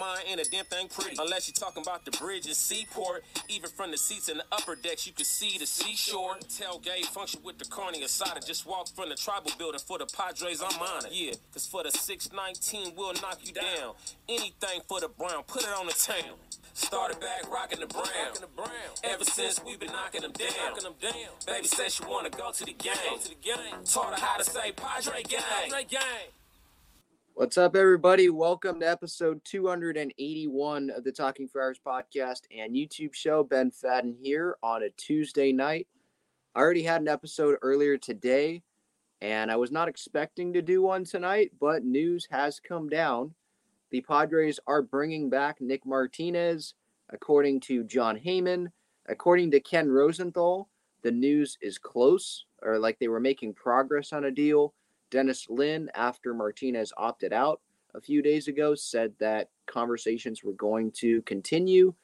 Mine ain't a damn thing pretty unless you're talking about the bridge and seaport. Even from the seats in the upper decks, you can see the seashore. Tailgate function with the carny aside. Just walk from the tribal building for the Padres. I'm on it. Yeah, cause for the 619, we'll knock you down. Anything for the Brown, put it on the town. Started back rocking the brown. Ever since we've been knocking them down. Baby said she wanna go to the game. Taught her how to say Padre gang. What's up, everybody? Welcome to episode 281 of the Talking Friars podcast and YouTube show. Ben Fadden here on a Tuesday night. I already had an episode earlier today, and I was not expecting to do one tonight, but news has come down. The Padres are bringing back Nick Martinez, according to Jon Heyman. According to Ken Rosenthal, the news is close, or like they were making progress on a deal. Dennis Lin, after Martinez opted out a few days ago, said that conversations were going to continue.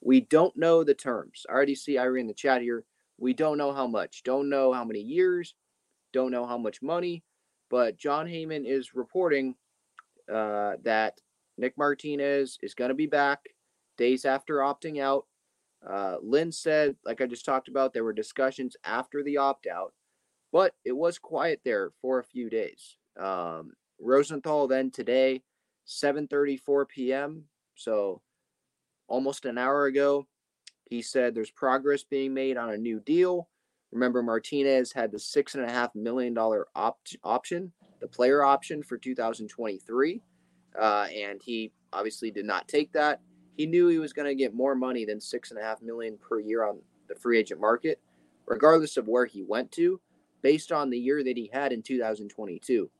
We don't know the terms. I already see Irene in the chat here. We don't know how much. Don't know how many years. Don't know how much money. But Jon Heyman is reporting uh, that Nick Martinez is going to be back days after opting out. Uh, Lin said, like I just talked about, there were discussions after the opt out but it was quiet there for a few days. Um, Rosenthal then today, 7:34 p.m. So almost an hour ago, he said there's progress being made on a new deal. Remember, Martinez had the six and a half million dollar opt- option, the player option for 2023, uh, and he obviously did not take that. He knew he was going to get more money than six and a half million per year on the free agent market, regardless of where he went to based on the year that he had in 2022.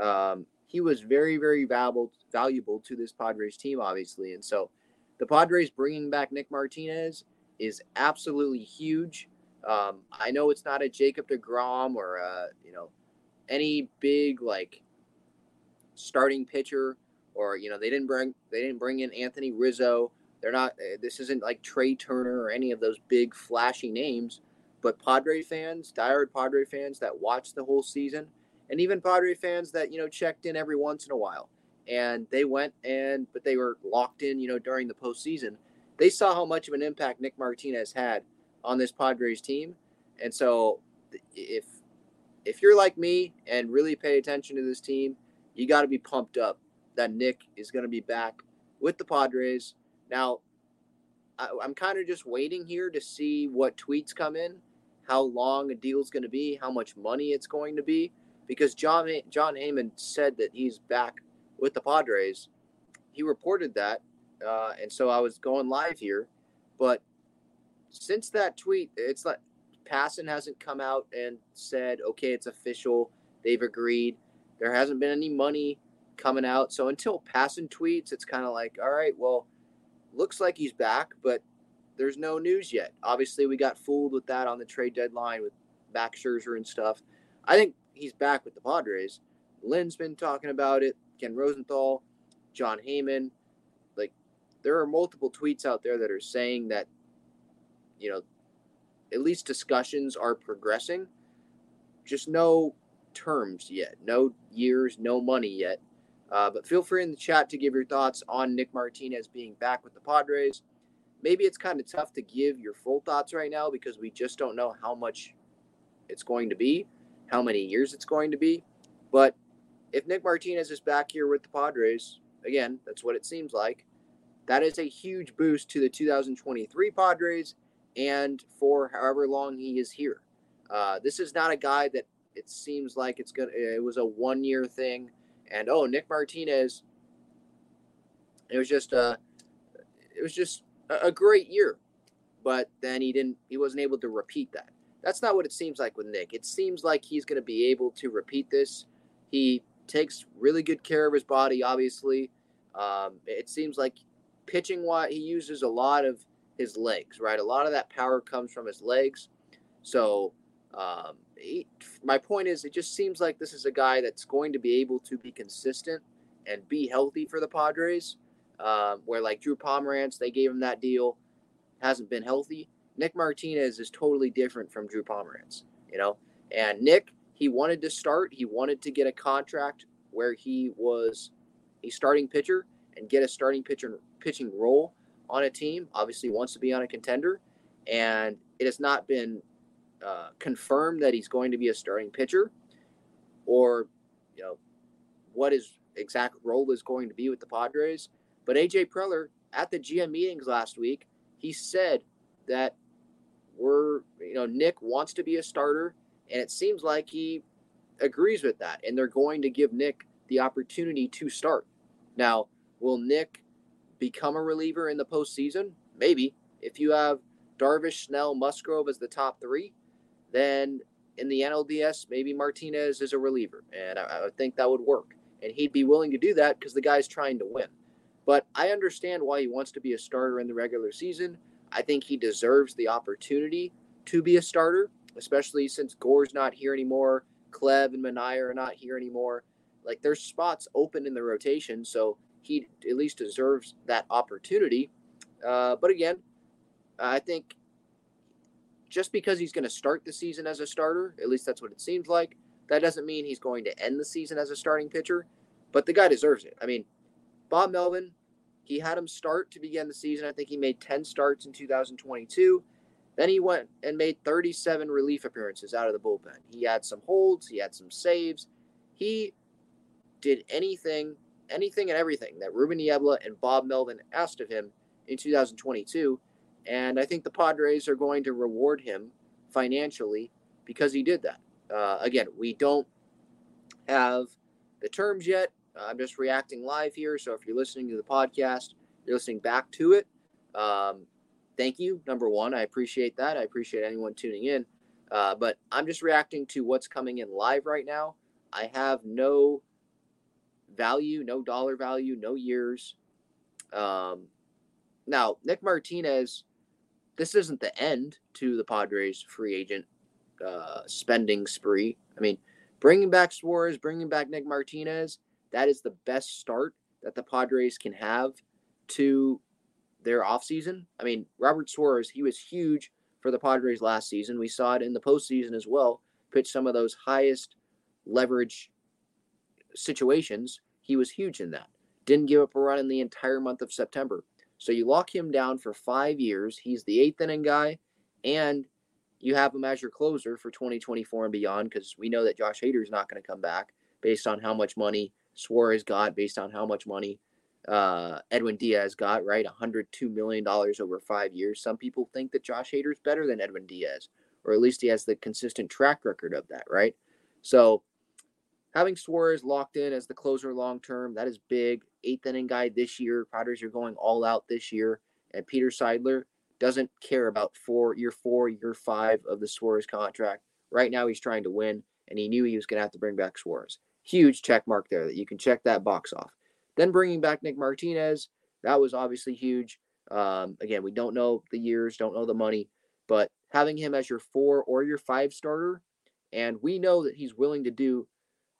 Um, he was very, very valuable, valuable to this Padres team, obviously. And so the Padres bringing back Nick Martinez is absolutely huge. Um, I know it's not a Jacob deGrom or, a, you know, any big like starting pitcher or, you know, they didn't bring, they didn't bring in Anthony Rizzo. They're not, eh, this isn't like Trea Turner or any of those big flashy names but Padre fans, diehard Padre fans that watched the whole season, and even Padre fans that you know checked in every once in a while, and they went and but they were locked in, you know, during the postseason. They saw how much of an impact Nick Martinez had on this Padres team, and so if if you're like me and really pay attention to this team, you got to be pumped up that Nick is going to be back with the Padres. Now, I, am kind of just waiting here to see what tweets come in how long a deal's going to be, how much money it's going to be, because John Jon Heyman said that he's back with the Padres. He reported that, uh, and so I was going live here. But since that tweet, it's like Passan hasn't come out and said, okay, it's official. They've agreed. There hasn't been any money coming out. So until Passan tweets, it's kind of like, all right, well, looks like he's back, but there's no news yet. Obviously, we got fooled with that on the trade deadline with Max Scherzer and stuff. I think he's back with the Padres. Lin's been talking about it. Ken Rosenthal, Jon Heyman. Like, there are multiple tweets out there that are saying that, you know, at least discussions are progressing. Just no terms yet, no years, no money yet. Uh, but feel free in the chat to give your thoughts on Nick Martinez being back with the Padres. Maybe it's kind of tough to give your full thoughts right now because we just don't know how much it's going to be, how many years it's going to be. But if Nick Martinez is back here with the Padres, again, that's what it seems like. That is a huge boost to the 2023 Padres and for however long he is here. Uh, this is not a guy that it seems like it's gonna. It was a one year thing, and oh, Nick Martinez. It was just. Uh, it was just a great year, but then he didn't. He wasn't able to repeat that. That's not what it seems like with Nick. It seems like he's going to be able to repeat this. He takes really good care of his body. Obviously, um, it seems like pitching wise, he uses a lot of his legs. Right, a lot of that power comes from his legs. So um, he, my point is, it just seems like this is a guy that's going to be able to be consistent and be healthy for the Padres. Um, where like Drew Pomeranz, they gave him that deal, hasn't been healthy. Nick Martinez is totally different from Drew Pomeranz, you know. And Nick, he wanted to start. He wanted to get a contract where he was a starting pitcher and get a starting pitcher pitching role on a team. Obviously, wants to be on a contender, and it has not been uh, confirmed that he's going to be a starting pitcher, or you know what his exact role is going to be with the Padres. But AJ Preller at the GM meetings last week, he said that we're you know Nick wants to be a starter, and it seems like he agrees with that, and they're going to give Nick the opportunity to start. Now, will Nick become a reliever in the postseason? Maybe. If you have Darvish, Snell, Musgrove as the top three, then in the NLDS, maybe Martinez is a reliever, and I, I think that would work. And he'd be willing to do that because the guy's trying to win. But I understand why he wants to be a starter in the regular season. I think he deserves the opportunity to be a starter, especially since Gore's not here anymore. Clev and Manaea are not here anymore. Like there's spots open in the rotation, so he at least deserves that opportunity. Uh, but again, I think just because he's going to start the season as a starter, at least that's what it seems like, that doesn't mean he's going to end the season as a starting pitcher. But the guy deserves it. I mean, Bob Melvin, he had him start to begin the season. I think he made 10 starts in 2022. Then he went and made 37 relief appearances out of the bullpen. He had some holds, he had some saves. He did anything, anything and everything that Ruben Niebla and Bob Melvin asked of him in 2022. And I think the Padres are going to reward him financially because he did that. Uh, again, we don't have the terms yet. I'm just reacting live here. So if you're listening to the podcast, you're listening back to it. Um, thank you. Number one, I appreciate that. I appreciate anyone tuning in. Uh, but I'm just reacting to what's coming in live right now. I have no value, no dollar value, no years. Um, now, Nick Martinez this isn't the end to the Padres free agent uh, spending spree. I mean, bringing back Suarez, bringing back Nick Martinez, that is the best start that the Padres can have to their offseason. I mean, Robert Suarez, he was huge for the Padres last season. We saw it in the postseason as well. pitched some of those highest leverage situations. He was huge in that. Didn't give up a run in the entire month of September. So you lock him down for five years. He's the eighth inning guy, and you have him as your closer for 2024 and beyond because we know that Josh Hader is not going to come back based on how much money Suarez got, based on how much money uh, Edwin Diaz got, right? $102 million over five years. Some people think that Josh Hader is better than Edwin Diaz, or at least he has the consistent track record of that, right? So having Suarez locked in as the closer long term, that is big. Eighth inning guy this year. Padres are going all out this year. And Peter Seidler doesn't care about four year four, year five of the Suarez contract. Right now he's trying to win, and he knew he was gonna have to bring back Suarez. Huge check mark there that you can check that box off. Then bringing back Nick Martinez, that was obviously huge. Um, again, we don't know the years, don't know the money, but having him as your four or your five starter, and we know that he's willing to do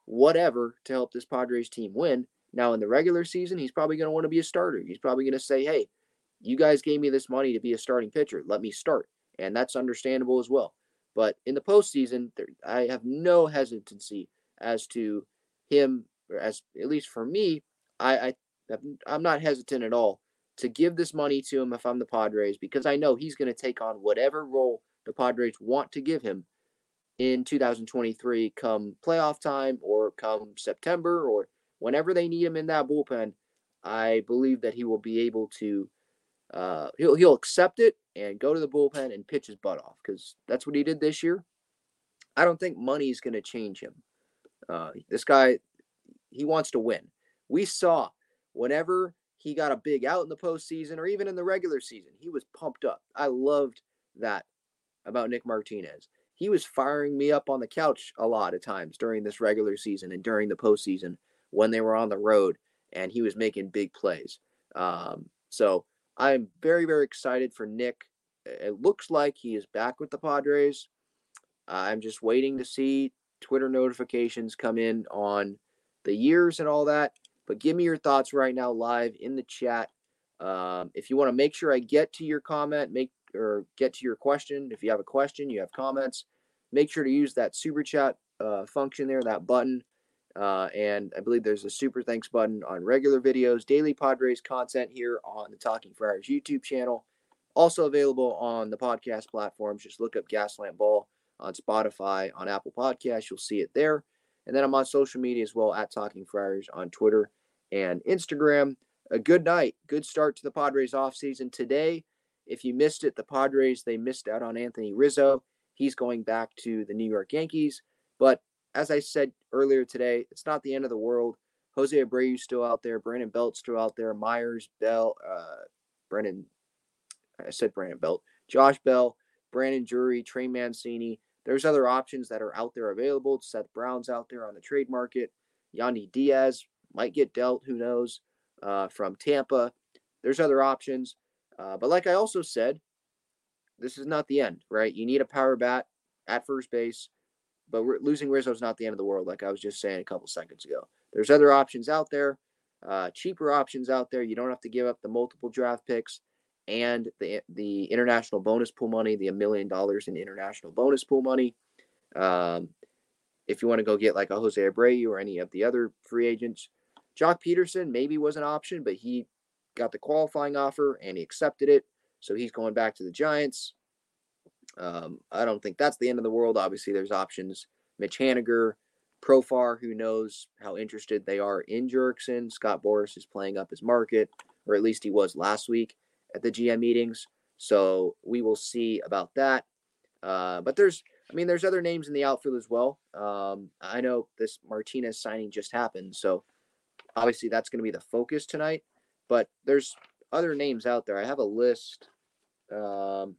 whatever to help this Padres team win. Now, in the regular season, he's probably going to want to be a starter. He's probably going to say, hey, you guys gave me this money to be a starting pitcher. Let me start. And that's understandable as well. But in the postseason, there, I have no hesitancy as to him, as at least for me, I, I I'm not hesitant at all to give this money to him if I'm the Padres because I know he's going to take on whatever role the Padres want to give him in 2023 come playoff time or come September or whenever they need him in that bullpen. I believe that he will be able to uh, he'll he'll accept it and go to the bullpen and pitch his butt off because that's what he did this year. I don't think money is going to change him. Uh, this guy, he wants to win. We saw whenever he got a big out in the postseason or even in the regular season, he was pumped up. I loved that about Nick Martinez. He was firing me up on the couch a lot of times during this regular season and during the postseason when they were on the road and he was making big plays. Um, so I'm very, very excited for Nick. It looks like he is back with the Padres. I'm just waiting to see Twitter notifications come in on the years and all that. But give me your thoughts right now live in the chat. Um, if you want to make sure I get to your comment, make or get to your question. If you have a question, you have comments, make sure to use that super chat uh, function there, that button. Uh, and I believe there's a super thanks button on regular videos, daily Padres content here on the Talking Friars YouTube channel. Also available on the podcast platforms. Just look up Gaslamp Ball on Spotify, on Apple Podcasts. You'll see it there. And then I'm on social media as well at Talking Friars on Twitter and Instagram. A good night, good start to the Padres offseason today. If you missed it, the Padres, they missed out on Anthony Rizzo. He's going back to the New York Yankees. But as I said earlier today, it's not the end of the world. Jose Abreu's still out there. Brandon Belt's still out there. Myers, Bell, uh, Brandon, I said Brandon Belt. Josh Bell, Brandon Drury, Trey Mancini. There's other options that are out there available. Seth Brown's out there on the trade market. Yandy Diaz might get dealt. Who knows? Uh, from Tampa. There's other options. Uh, but like I also said, this is not the end, right? You need a power bat at first base, but losing Rizzo is not the end of the world, like I was just saying a couple seconds ago. There's other options out there, uh, cheaper options out there. You don't have to give up the multiple draft picks and the the international bonus pool money, the a million dollars in international bonus pool money. Um, if you want to go get like a Jose Abreu or any of the other free agents, Joc Pederson maybe was an option, but he got the qualifying offer and he accepted it. So he's going back to the Giants. Um, I don't think that's the end of the world. Obviously, there's options. Mitch Haniger, Profar, who knows how interested they are in Jurickson. Scott Boras is playing up his market, or at least he was last week at the GM meetings. So we will see about that. Uh, but there's, I mean, there's other names in the outfield as well. Um, I know this Martinez signing just happened, so obviously that's going to be the focus tonight. But there's other names out there. I have a list. Um,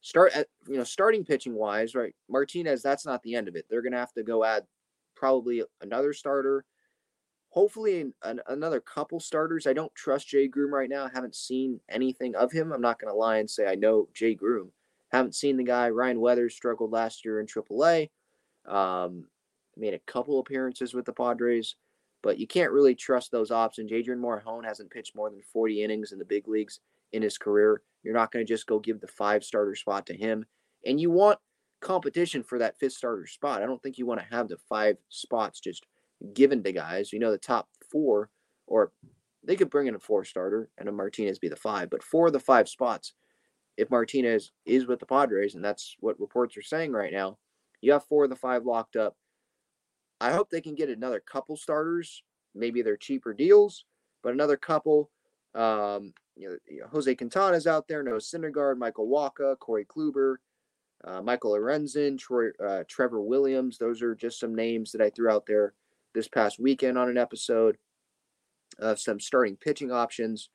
start at you know starting pitching wise, right? Martinez, that's not the end of it. They're going to have to go add probably another starter. Hopefully, an, an, another couple starters. I don't trust Jay Groome right now. I haven't seen anything of him. I'm not going to lie and say I know Jay Groome. Haven't seen the guy. Ryan Weathers struggled last year in AAA. Um, made a couple appearances with the Padres but you can't really trust those options. Adrian Morejon hasn't pitched more than 40 innings in the big leagues in his career. You're not going to just go give the five starter spot to him. And you want competition for that fifth starter spot. I don't think you want to have the five spots just given to guys. You know, the top four, or they could bring in a four starter and a Martinez be the five, but four of the five spots, if Martinez is with the Padres, and that's what reports are saying right now, you have four of the five locked up. I hope they can get another couple starters. Maybe they're cheaper deals, but another couple. Um, you know, Jose Quintana's out there, Noah Syndergaard, Michael Wacha, Corey Kluber, uh, Michael Lorenzen, Troy, uh, Trevor Williams. Those are just some names that I threw out there this past weekend on an episode of some starting pitching options.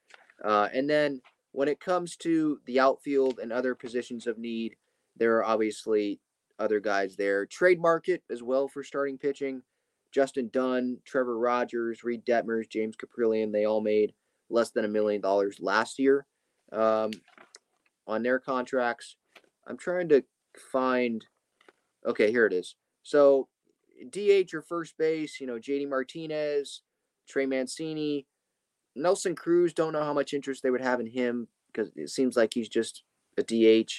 Uh, and then when it comes to the outfield and other positions of need, there are obviously other guys there. Trade market as well for starting pitching. Justin Dunn, Trevor Rogers, Reid Detmers, James Kaprielian, they all made less than a million dollars last year um, on their contracts. I'm trying to find. Okay, here it is. So, DH or first base, you know, JD Martinez, Trey Mancini, Nelson Cruz. Don't know how much interest they would have in him because it seems like he's just a DH.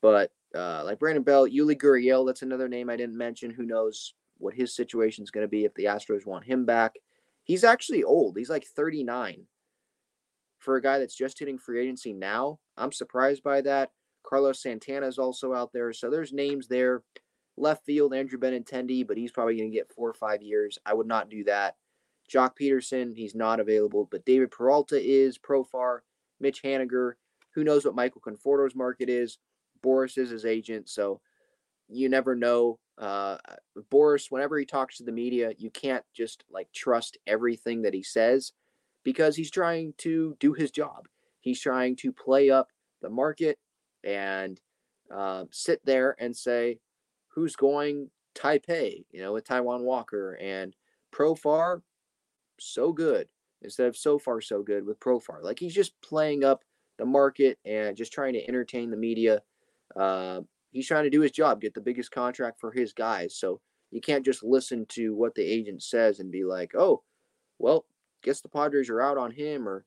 But uh, like Brandon Belt, Yuli Gurriel, that's another name I didn't mention. Who knows what his situation is going to be if the Astros want him back? He's actually old. He's like 39 for a guy that's just hitting free agency now. I'm surprised by that. Carlos Santana is also out there. So there's names there. Left field, Andrew Benintendi, but he's probably going to get four or five years. I would not do that. Joc Pederson, he's not available, but David Peralta is, Profar, Mitch Haniger. Who knows what Michael Conforto's market is? Boras is his agent, so you never know. Uh, Boras, whenever he talks to the media, you can't just like trust everything that he says because he's trying to do his job. He's trying to play up the market and uh, sit there and say, who's going Taipei, you know, with Taijuan Walker and Profar, so good instead of so far so good with Profar. Like he's just playing up the market and just trying to entertain the media. Uh, he's trying to do his job, get the biggest contract for his guys. So you can't just listen to what the agent says and be like, oh, well, guess the Padres are out on him, or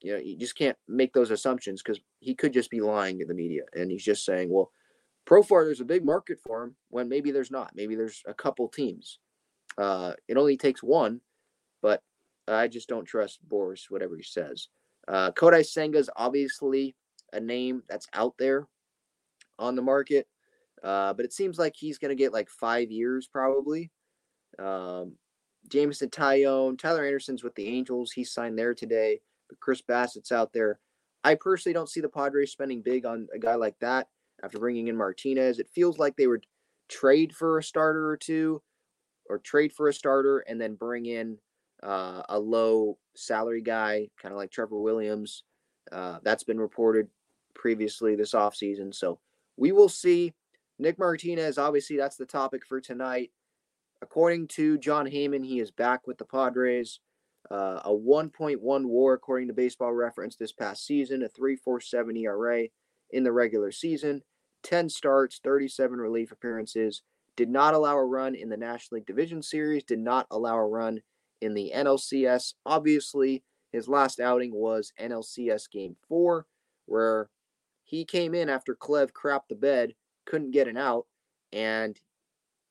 you know, you just can't make those assumptions because he could just be lying to the media and he's just saying, well, Profar, there's a big market for him when maybe there's not. Maybe there's a couple teams. Uh, it only takes one, but I just don't trust Boras, whatever he says. Uh, Kodai Senga is obviously a name that's out there on the market, uh, but it seems like he's going to get like five years probably. Um, Jameson Taillon, Tyler Anderson's with the Angels. He signed there today, but Chris Bassitt's out there. I personally don't see the Padres spending big on a guy like that after bringing in Martinez. It feels like they would trade for a starter or two, or trade for a starter and then bring in uh, a low salary guy, kind of like Trevor Williams. Uh, that's been reported previously this offseason. So we will see. Nick Martinez, obviously, that's the topic for tonight. According to Jon Heyman, he is back with the Padres. Uh, a 1.1 WAR, according to baseball reference, this past season, a 3.47 ERA in the regular season, 10 starts, 37 relief appearances, did not allow a run in the National League Division Series, did not allow a run in the NLCS. Obviously, his last outing was NLCS Game 4, where he came in after Clev crapped the bed, couldn't get an out, and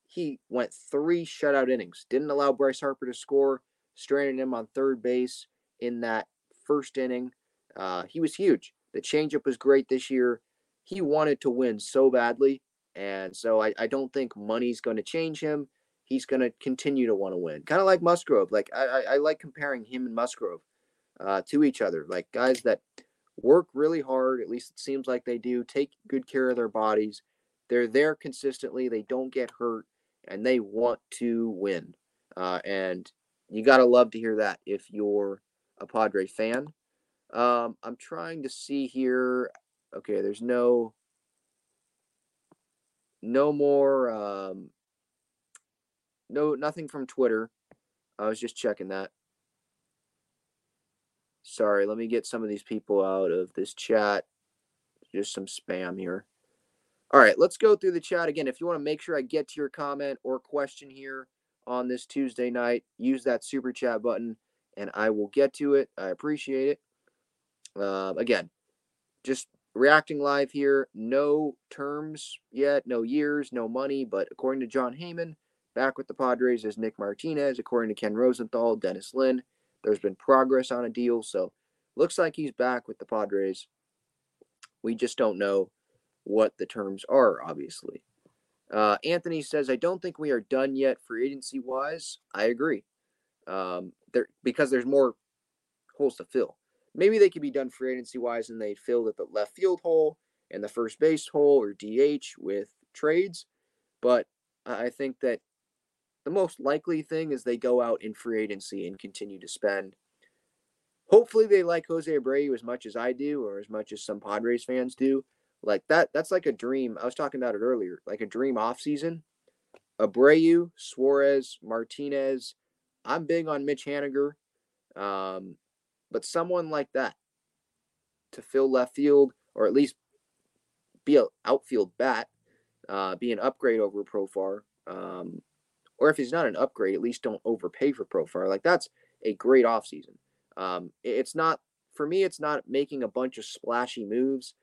he went three shutout innings. Didn't allow Bryce Harper to score, stranded him on third base in that first inning. Uh, he was huge. The changeup was great this year. He wanted to win so badly. And so I, I don't think money's going to change him. He's going to continue to want to win. Kind of like Musgrove. Like I, I, I, like comparing him and Musgrove uh, to each other. Like guys that work really hard, at least it seems like they do, take good care of their bodies. They're there consistently. They don't get hurt and they want to win. Uh, and you got to love to hear that if you're a Padre fan. Um, I'm trying to see here. Okay, there's no no more um, no nothing from Twitter. I was just checking that. Sorry, let me get some of these people out of this chat. Just some spam here. All right, let's go through the chat again. If you want to make sure I get to your comment or question here on this Tuesday night, use that super chat button and I will get to it. I appreciate it. Uh, again, just reacting live here. No terms yet, no years, no money, but according to Jon Heyman, back with the Padres is Nick Martinez. According to Ken Rosenthal, Dennis Lin. there's been progress on a deal, so looks like he's back with the Padres. We just don't know what the terms are, obviously. Uh, Anthony says, I don't think we are done yet for agency wise. I agree. Um, there because there's more holes to fill. Maybe they could be done free agency wise and they filled at the left field hole and the first base hole or DH with trades. But I think that the most likely thing is they go out in free agency and continue to spend. Hopefully, they like Jose Abreu as much as I do, or as much as some Padres fans do. Like that, that's like a dream. I was talking about it earlier, like a dream off season. Abreu, Suarez, Martinez. I'm big on Mitch Haniger, um, but someone like that to fill left field or at least be an outfield bat, uh, be an upgrade over Profar. Um, or if he's not an upgrade, at least don't overpay for Profar. Like that's a great offseason. Um, it's not for me. It's not making a bunch of splashy moves.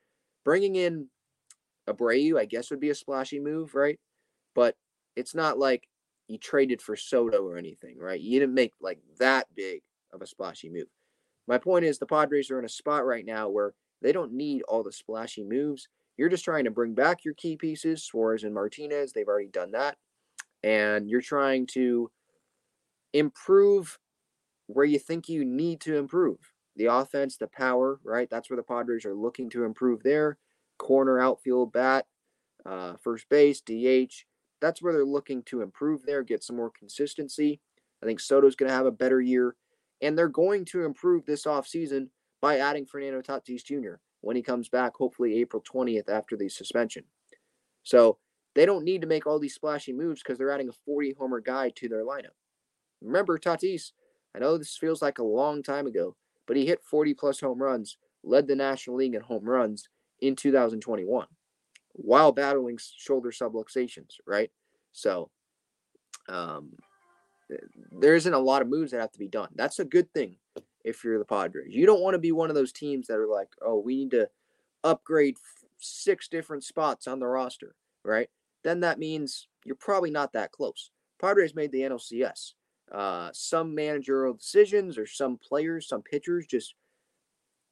Bringing in Abreu, I guess, would be a splashy move, right? But it's not like you traded for Soto or anything, right? You didn't make like that big of a splashy move. My point is the Padres are in a spot right now where they don't need all the splashy moves. You're just trying to bring back your key pieces, Suarez and Martinez. They've already done that. And you're trying to improve where you think you need to improve. The offense, the power, right? That's where the Padres are looking to improve there. Corner, outfield, bat, uh, first base, DH. That's where they're looking to improve there, get some more consistency. I think Soto's going to have a better year. And they're going to improve this offseason by adding Fernando Tatis Jr. when he comes back, hopefully April 20th after the suspension. So they don't need to make all these splashy moves because they're adding a 40 homer guy to their lineup. Remember, Tatis, I know this feels like a long time ago, but he hit 40 plus home runs, led the National League in home runs in 2021 while battling shoulder subluxations, right? So, um, there isn't a lot of moves that have to be done. That's a good thing if you're the Padres. You don't want to be one of those teams that are like, oh, we need to upgrade six different spots on the roster, right? Then that means you're probably not that close. Padres made the NLCS. Uh, some managerial decisions or some players, some pitchers just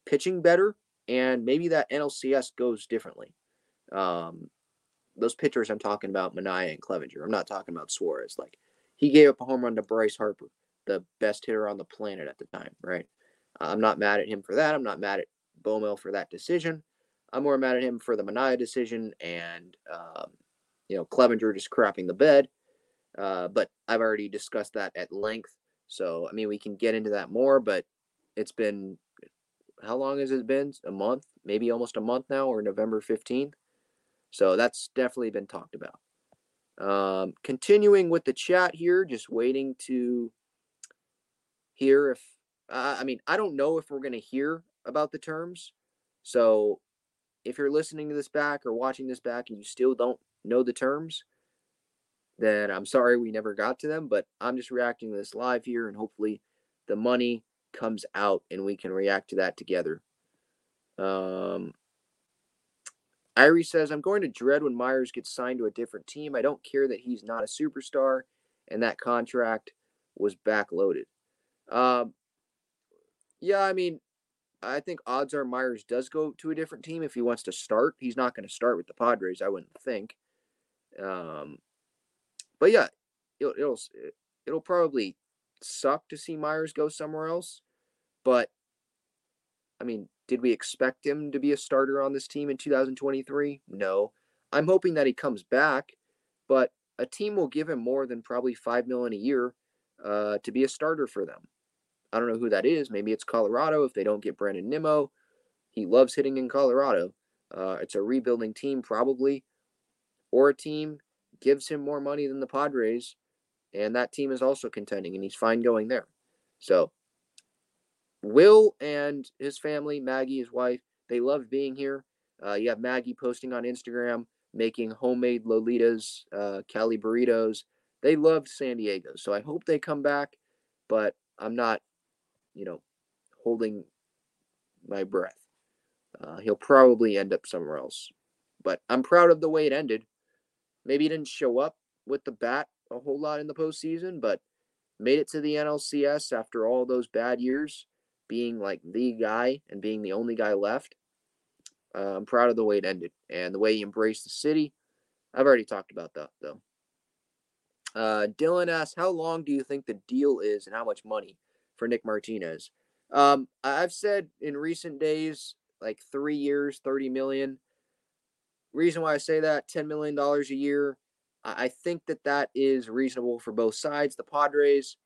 pitching better, and maybe that NLCS goes differently. Um, those pitchers I'm talking about, Manaea and Clevinger. I'm not talking about Suarez. Like he gave up a home run to Bryce Harper, the best hitter on the planet at the time, right? I'm not mad at him for that. I'm not mad at Bomel for that decision. I'm more mad at him for the Manaea decision and, um, you know, Clevinger just crapping the bed. Uh, but I've already discussed that at length. So, I mean, we can get into that more, but it's been, how long has it been? A month, maybe almost a month now, or November 15th. So that's definitely been talked about. Um, continuing with the chat here, just waiting to hear if, uh, I mean, I don't know if we're going to hear about the terms. So if you're listening to this back or watching this back and you still don't know the terms, then I'm sorry we never got to them, but I'm just reacting to this live here and hopefully the money comes out and we can react to that together. Um, Irie says, I'm going to dread when Myers gets signed to a different team. I don't care that he's not a superstar and that contract was backloaded. Um, yeah, I mean, I think odds are Myers does go to a different team if he wants to start. He's not going to start with the Padres, I wouldn't think. Um, but yeah, it'll, it'll it'll probably suck to see Myers go somewhere else. But I mean, did we expect him to be a starter on this team in 2023? No. I'm hoping that he comes back, but a team will give him more than probably five million a year uh, to be a starter for them. I don't know who that is. Maybe it's Colorado if they don't get Brandon Nimmo. He loves hitting in Colorado. Uh, it's a rebuilding team, probably, or a team gives him more money than the Padres, and that team is also contending, and he's fine going there. So Will and his family, Maggie, his wife, they love being here. Uh, you have Maggie posting on Instagram, making homemade Lolitas, uh, Cali burritos. They loved San Diego. So I hope they come back, but I'm not, you know, holding my breath. Uh, he'll probably end up somewhere else. But I'm proud of the way it ended. Maybe he didn't show up with the bat a whole lot in the postseason, but made it to the NLCS after all those bad years being like the guy and being the only guy left. Uh, I'm proud of the way it ended and the way he embraced the city. I've already talked about that though. Uh, Dylan asks, "How long do you think the deal is, and how much money for Nick Martinez?" Um, I've said in recent days, like three years, thirty million. Reason why I say that, ten million dollars a year. I think that that is reasonable for both sides. The Padres,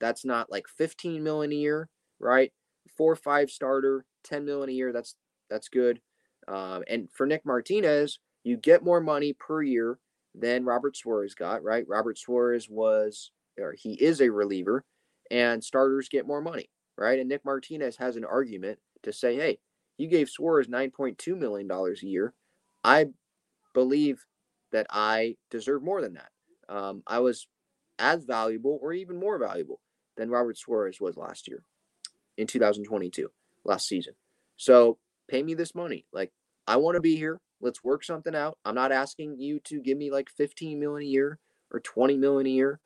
that's not like 15 million a year, right? Four five starter, 10 million a year. That's that's good. Um, and for Nick Martinez, you get more money per year than Robert Suarez got, right? Robert Suarez was, or he is a reliever, and starters get more money, right? And Nick Martinez has an argument to say, hey, you gave Suarez $9.2 million a year. I believe that I deserve more than that. Um, I was as valuable or even more valuable than Robert Suarez was last year in 2022, last season. So pay me this money. Like, I want to be here. Let's work something out. I'm not asking you to give me like 15 million a year or 20 million a year.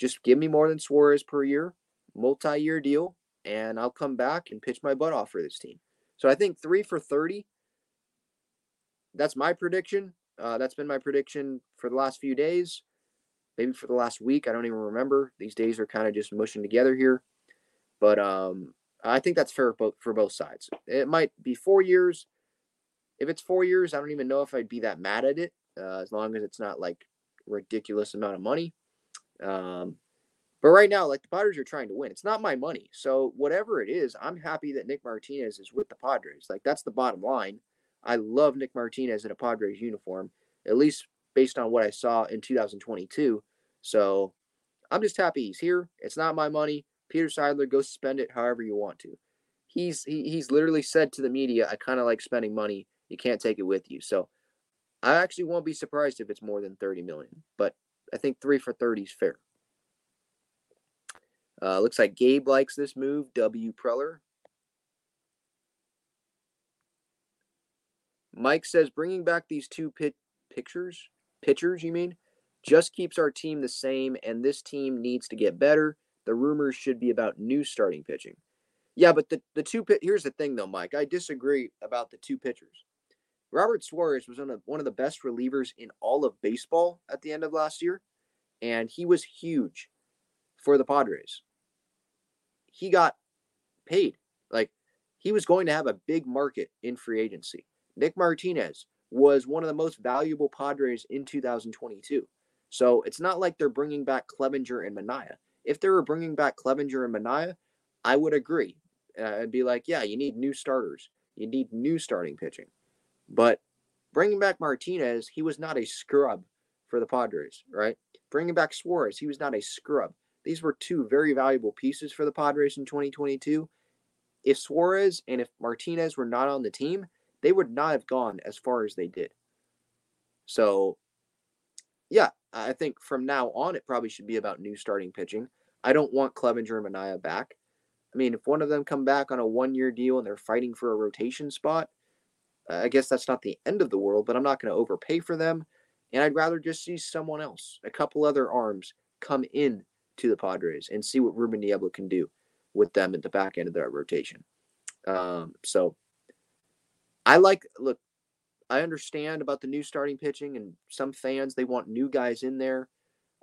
Just give me more than Suarez per year, multi-year deal, and I'll come back and pitch my butt off for this team. So I think three for 30. That's my prediction. Uh, that's been my prediction for the last few days, maybe for the last week. I don't even remember. These days are kind of just mushing together here, but um, I think that's fair for both sides. It might be four years. If it's four years, I don't even know if I'd be that mad at it, uh, as long as it's not like ridiculous amount of money. Um, but right now, like the Padres are trying to win. It's not my money. So whatever it is, I'm happy that Nick Martinez is with the Padres. Like that's the bottom line. I love Nick Martinez in a Padres uniform, at least based on what I saw in 2022. So I'm just happy he's here. It's not my money. Peter Seidler, go spend it however you want to. He's he, he's literally said to the media, I kind of like spending money. You can't take it with you. So I actually won't be surprised if it's more than 30 million, but I think three for 30 is fair. Uh, looks like Gabe likes this move. W. Preller. Mike says bringing back these two pit pictures, pitchers, you mean, just keeps our team the same, and this team needs to get better. The rumors should be about new starting pitching. Yeah, but the, the two pit here's the thing though, Mike. I disagree about the two pitchers. Robert Suarez was one of, one of the best relievers in all of baseball at the end of last year, and he was huge for the Padres he got paid. Like he was going to have a big market in free agency. Nick Martinez was one of the most valuable Padres in 2022. So it's not like they're bringing back Clevinger and Manaea. If they were bringing back Clevinger and Manaea, I would agree. I'd be like, yeah, you need new starters. You need new starting pitching. But bringing back Martinez, he was not a scrub for the Padres, right? Bringing back Suarez, he was not a scrub. These were two very valuable pieces for the Padres in 2022. If Suarez and if Martinez were not on the team, they would not have gone as far as they did. So, yeah, I think from now on, it probably should be about new starting pitching. I don't want Clevinger and Manaea back. I mean, if one of them come back on a one-year deal and they're fighting for a rotation spot, I guess that's not the end of the world, but I'm not going to overpay for them. And I'd rather just see someone else, a couple other arms, come in to the Padres and see what Ruben Niebla can do with them at the back end of their rotation. Um, so I like look, I understand about the new starting pitching and some fans they want new guys in there,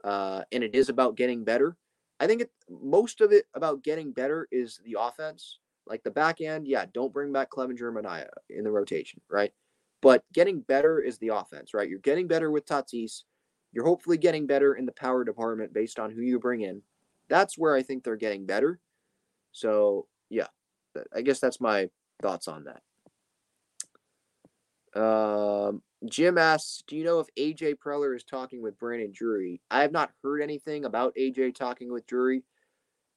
uh, and it is about getting better. I think it, most of it about getting better is the offense, like the back end. Yeah, don't bring back Clevinger and Manaea in the rotation, right? But getting better is the offense, right? You're getting better with Tatis. You're hopefully getting better in the power department based on who you bring in. That's where I think they're getting better. So, yeah, I guess that's my thoughts on that. Um, Jim asks, "Do you know if AJ Preller is talking with Brandon Drury?" I have not heard anything about AJ talking with Drury.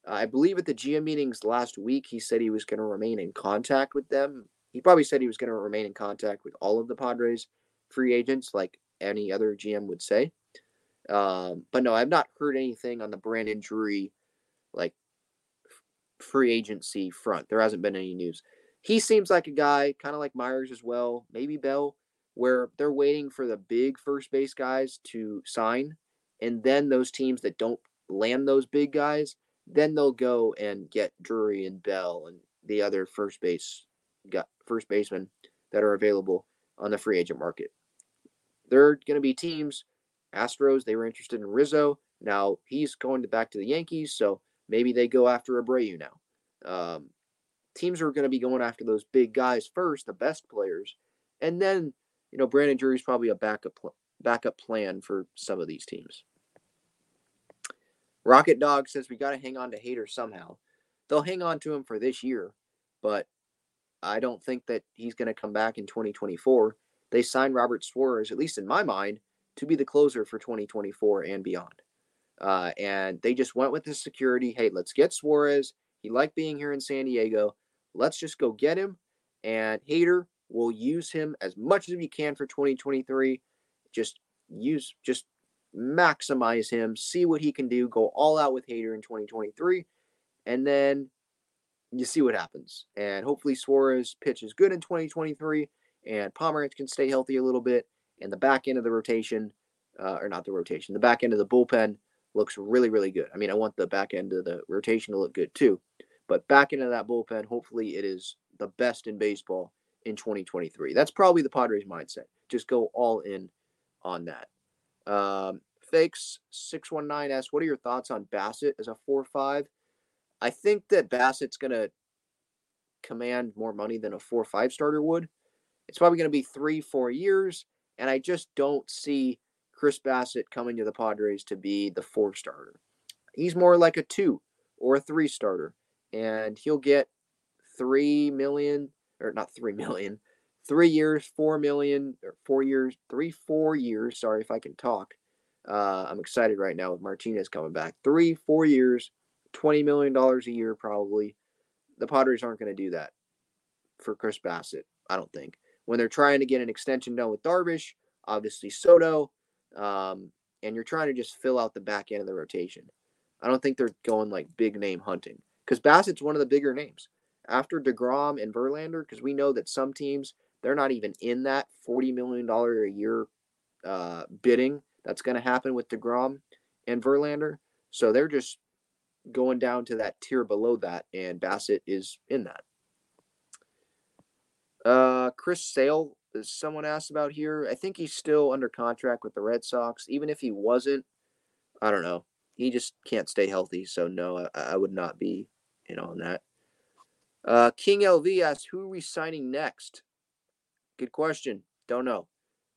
I believe at the GM meetings last week, he said he was going to remain in contact with them. He probably said he was going to remain in contact with all of the Padres free agents, like any other GM would say. Um, but no, I've not heard anything on the Brandon Drury like free agency front. There hasn't been any news. He seems like a guy, kind of like Myers as well, maybe Bell, where they're waiting for the big first base guys to sign, and then those teams that don't land those big guys, then they'll go and get Drury and Bell and the other first base first basemen that are available on the free agent market. There are going to be teams Astros, they were interested in Rizzo. Now he's going to back to the Yankees, so maybe they go after Abreu now. Um, teams are going to be going after those big guys first, the best players, and then you know Brandon Drury's probably a backup backup plan for some of these teams. Rocket Dog says we got to hang on to Hader somehow. They'll hang on to him for this year, but I don't think that he's going to come back in 2024. They signed Robert Suarez, at least in my mind, to be the closer for 2024 and beyond. Uh, and they just went with the security. Hey, let's get Suarez. He liked being here in San Diego. Let's just go get him. And Hader will use him as much as we can for 2023. Just use, just maximize him, see what he can do, go all out with Hader in 2023. And then you see what happens. And hopefully Suarez pitches good in 2023 and Pomeranz can stay healthy a little bit. And the back end of the rotation, uh, or not the rotation, the back end of the bullpen looks really, really good. I mean, I want the back end of the rotation to look good too. But back into that bullpen, hopefully it is the best in baseball in 2023. That's probably the Padres mindset. Just go all in on that. Um, Fakes 619 asks, What are your thoughts on Bassitt as a 4 5? I think that Bassitt's going to command more money than a 4 5 starter would. It's probably going to be three, four years. And I just don't see Chris Bassitt coming to the Padres to be the four starter. He's more like a two or a three starter. And he'll get three million, or not three million, three years, four million, or four years, three, four years. Sorry if I can talk. Uh, I'm excited right now with Martinez coming back. Three, four years, $20 million a year, probably. The Padres aren't going to do that for Chris Bassitt, I don't think. When they're trying to get an extension done with Darvish, obviously Soto, um, and you're trying to just fill out the back end of the rotation. I don't think they're going like big name hunting because Bassitt's one of the bigger names after DeGrom and Verlander, because we know that some teams they're not even in that $40 million a year uh, bidding that's going to happen with DeGrom and Verlander. So they're just going down to that tier below that, and Bassitt is in that. Uh, Chris Sale, is someone asked about here. I think he's still under contract with the Red Sox. Even if he wasn't, I don't know. He just can't stay healthy. So no, I, I would not be in on that. Uh, King LV asks, who are we signing next? Good question. Don't know.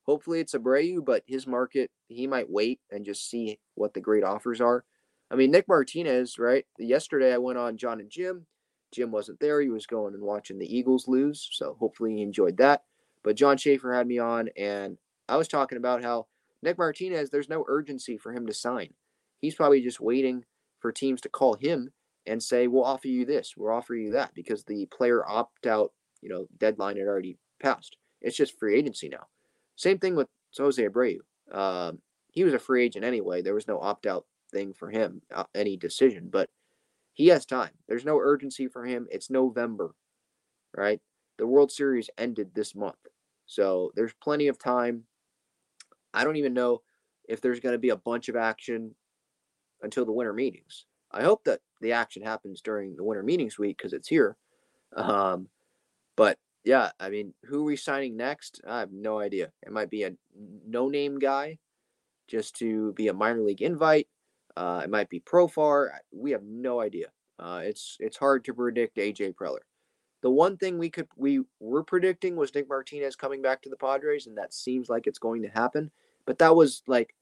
Hopefully it's Abreu, but his market, he might wait and just see what the great offers are. I mean, Nick Martinez, right? Yesterday I went on John and Jim. Jim wasn't there. He was going and watching the Eagles lose. So hopefully he enjoyed that. But John Schaefer had me on, and I was talking about how Nick Martinez, there's no urgency for him to sign. He's probably just waiting for teams to call him and say, we'll offer you this, we'll offer you that, because the player opt out, you know, deadline had already passed. It's just free agency now. Same thing with Jose Abreu. Uh, he was a free agent anyway. There was no opt out thing for him, uh, any decision, but he has time. There's no urgency for him. It's November, right? The World Series ended this month. So there's plenty of time. I don't even know if there's going to be a bunch of action until the winter meetings. I hope that the action happens during the winter meetings week because it's here. Um, but yeah, I mean, who are we signing next? I have no idea. It might be a no name guy just to be a minor league invite. Uh, it might be Profar. We have no idea. Uh, it's it's hard to predict AJ Preller. The one thing we could we were predicting was Nick Martinez coming back to the Padres, and that seems like it's going to happen. But that was like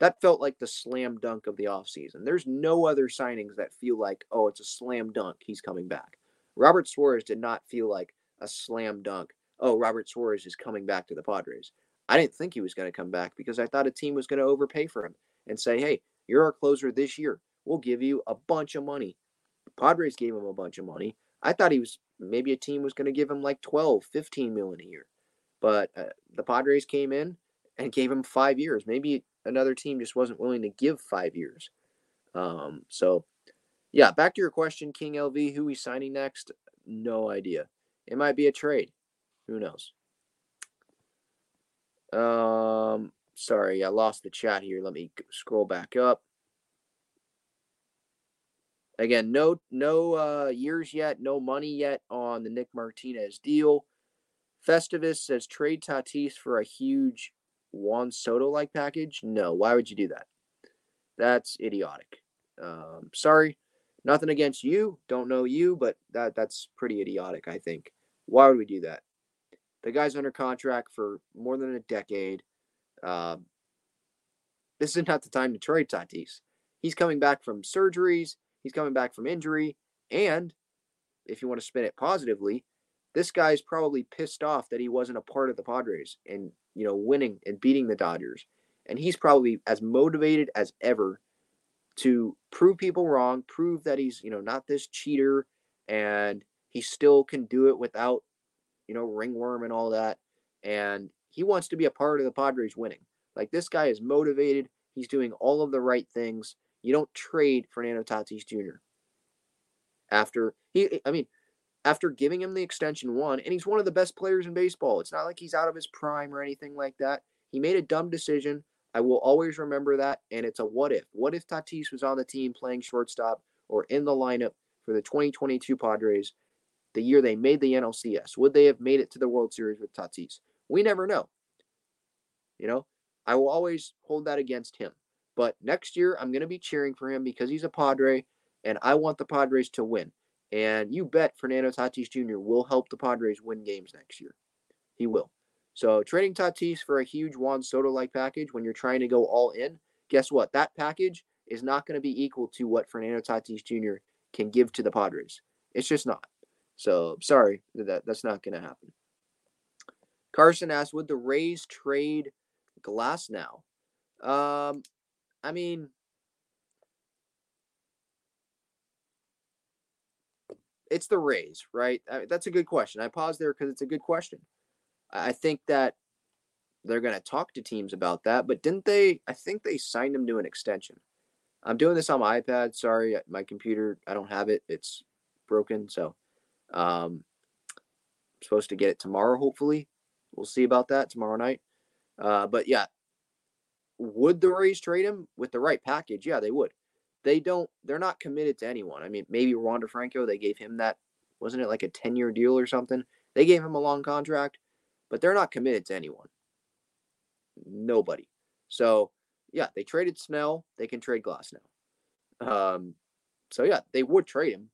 that felt like the slam dunk of the offseason. There's no other signings that feel like, oh, it's a slam dunk. He's coming back. Robert Suarez did not feel like a slam dunk. Oh, Robert Suarez is coming back to the Padres. I didn't think he was going to come back because I thought a team was going to overpay for him and say, hey, you're our closer this year. We'll give you a bunch of money. The Padres gave him a bunch of money. I thought he was maybe a team was going to give him like 12, 15 million a year. But uh, the Padres came in and gave him five years. Maybe another team just wasn't willing to give five years. Um, so, yeah, back to your question, King LV, who we signing next? No idea. It might be a trade. Who knows? Um, sorry, I lost the chat here. Let me scroll back up. Again, no no uh, years yet, no money yet on the Nick Martinez deal. Festivus says trade Tatis for a huge Juan Soto like package. No, why would you do that? That's idiotic. Um, sorry, Nothing against you. Don't know you, but that that's pretty idiotic, I think. Why would we do that? The guy's under contract for more than a decade. Uh, this is not the time to trade Tatis. He's coming back from surgeries, he's coming back from injury, and if you want to spin it positively, this guy's probably pissed off that he wasn't a part of the Padres and you know winning and beating the Dodgers. And he's probably as motivated as ever to prove people wrong, prove that he's, you know, not this cheater and he still can do it without, you know, ringworm and all that. And he wants to be a part of the Padres winning. Like this guy is motivated. He's doing all of the right things. You don't trade Fernando Tatis Jr. After he, I mean, after giving him the extension one, and he's one of the best players in baseball. It's not like he's out of his prime or anything like that. He made a dumb decision. I will always remember that. And it's a what if. What if Tatis was on the team playing shortstop or in the lineup for the 2022 Padres the year they made the NLCS? Would they have made it to the World Series with Tatis? We never know. You know, I will always hold that against him. But next year, I'm going to be cheering for him because he's a Padre and I want the Padres to win. And you bet Fernando Tatis Jr. will help the Padres win games next year. He will. So trading Tatis for a huge Juan Soto like package when you're trying to go all in, guess what? That package is not going to be equal to what Fernando Tatis Jr. can give to the Padres. It's just not. So sorry that that's not going to happen. Carson asked, would the Rays trade Glasnow? Um, I mean, it's the Rays, right? I that's a good question. I pause there because it's a good question. I think that they're going to talk to teams about that. But didn't they? I think they signed him to an extension. I'm doing this on my iPad. Sorry, my computer, I don't have it. It's broken. So um, I'm supposed to get it tomorrow, hopefully. We'll see about that tomorrow night. Uh, but yeah, would the Rays trade him with the right package? Yeah, they would. They don't, they're not committed to anyone. I mean, maybe Wander Franco, they gave him that, wasn't it like a 10 year deal or something? They gave him a long contract but they're not committed to anyone. Nobody. So yeah, they traded Snell. They can trade Glasnow. Um, so yeah, they would trade him.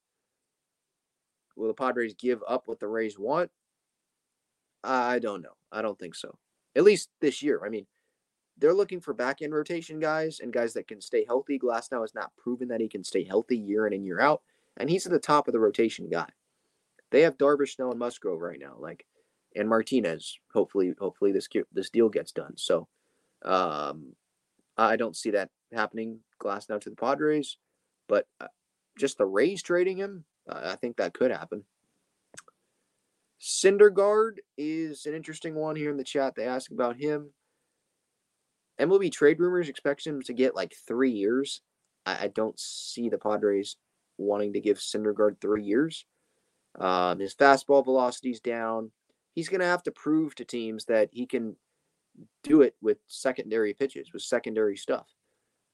Will the Padres give up what the Rays want? I don't know. I don't think so. At least this year. I mean, they're looking for back end rotation guys and guys that can stay healthy. Glasnow has not proven that he can stay healthy year in and year out, and he's at the top of the rotation guy. They have Darvish, Snell, and Musgrove right now. Like and Martinez. Hopefully, hopefully this this deal gets done. So, um, I don't see that happening. Glasnow to the Padres, but uh, just the Rays trading him, uh, I think that could happen. Syndergaard is an interesting one here in the chat. They ask about him. MLB trade rumors expect him to get like three years. I, I don't see the Padres wanting to give Syndergaard three years. Um, his fastball velocity's down he's going to have to prove to teams that he can do it with secondary pitches, with secondary stuff.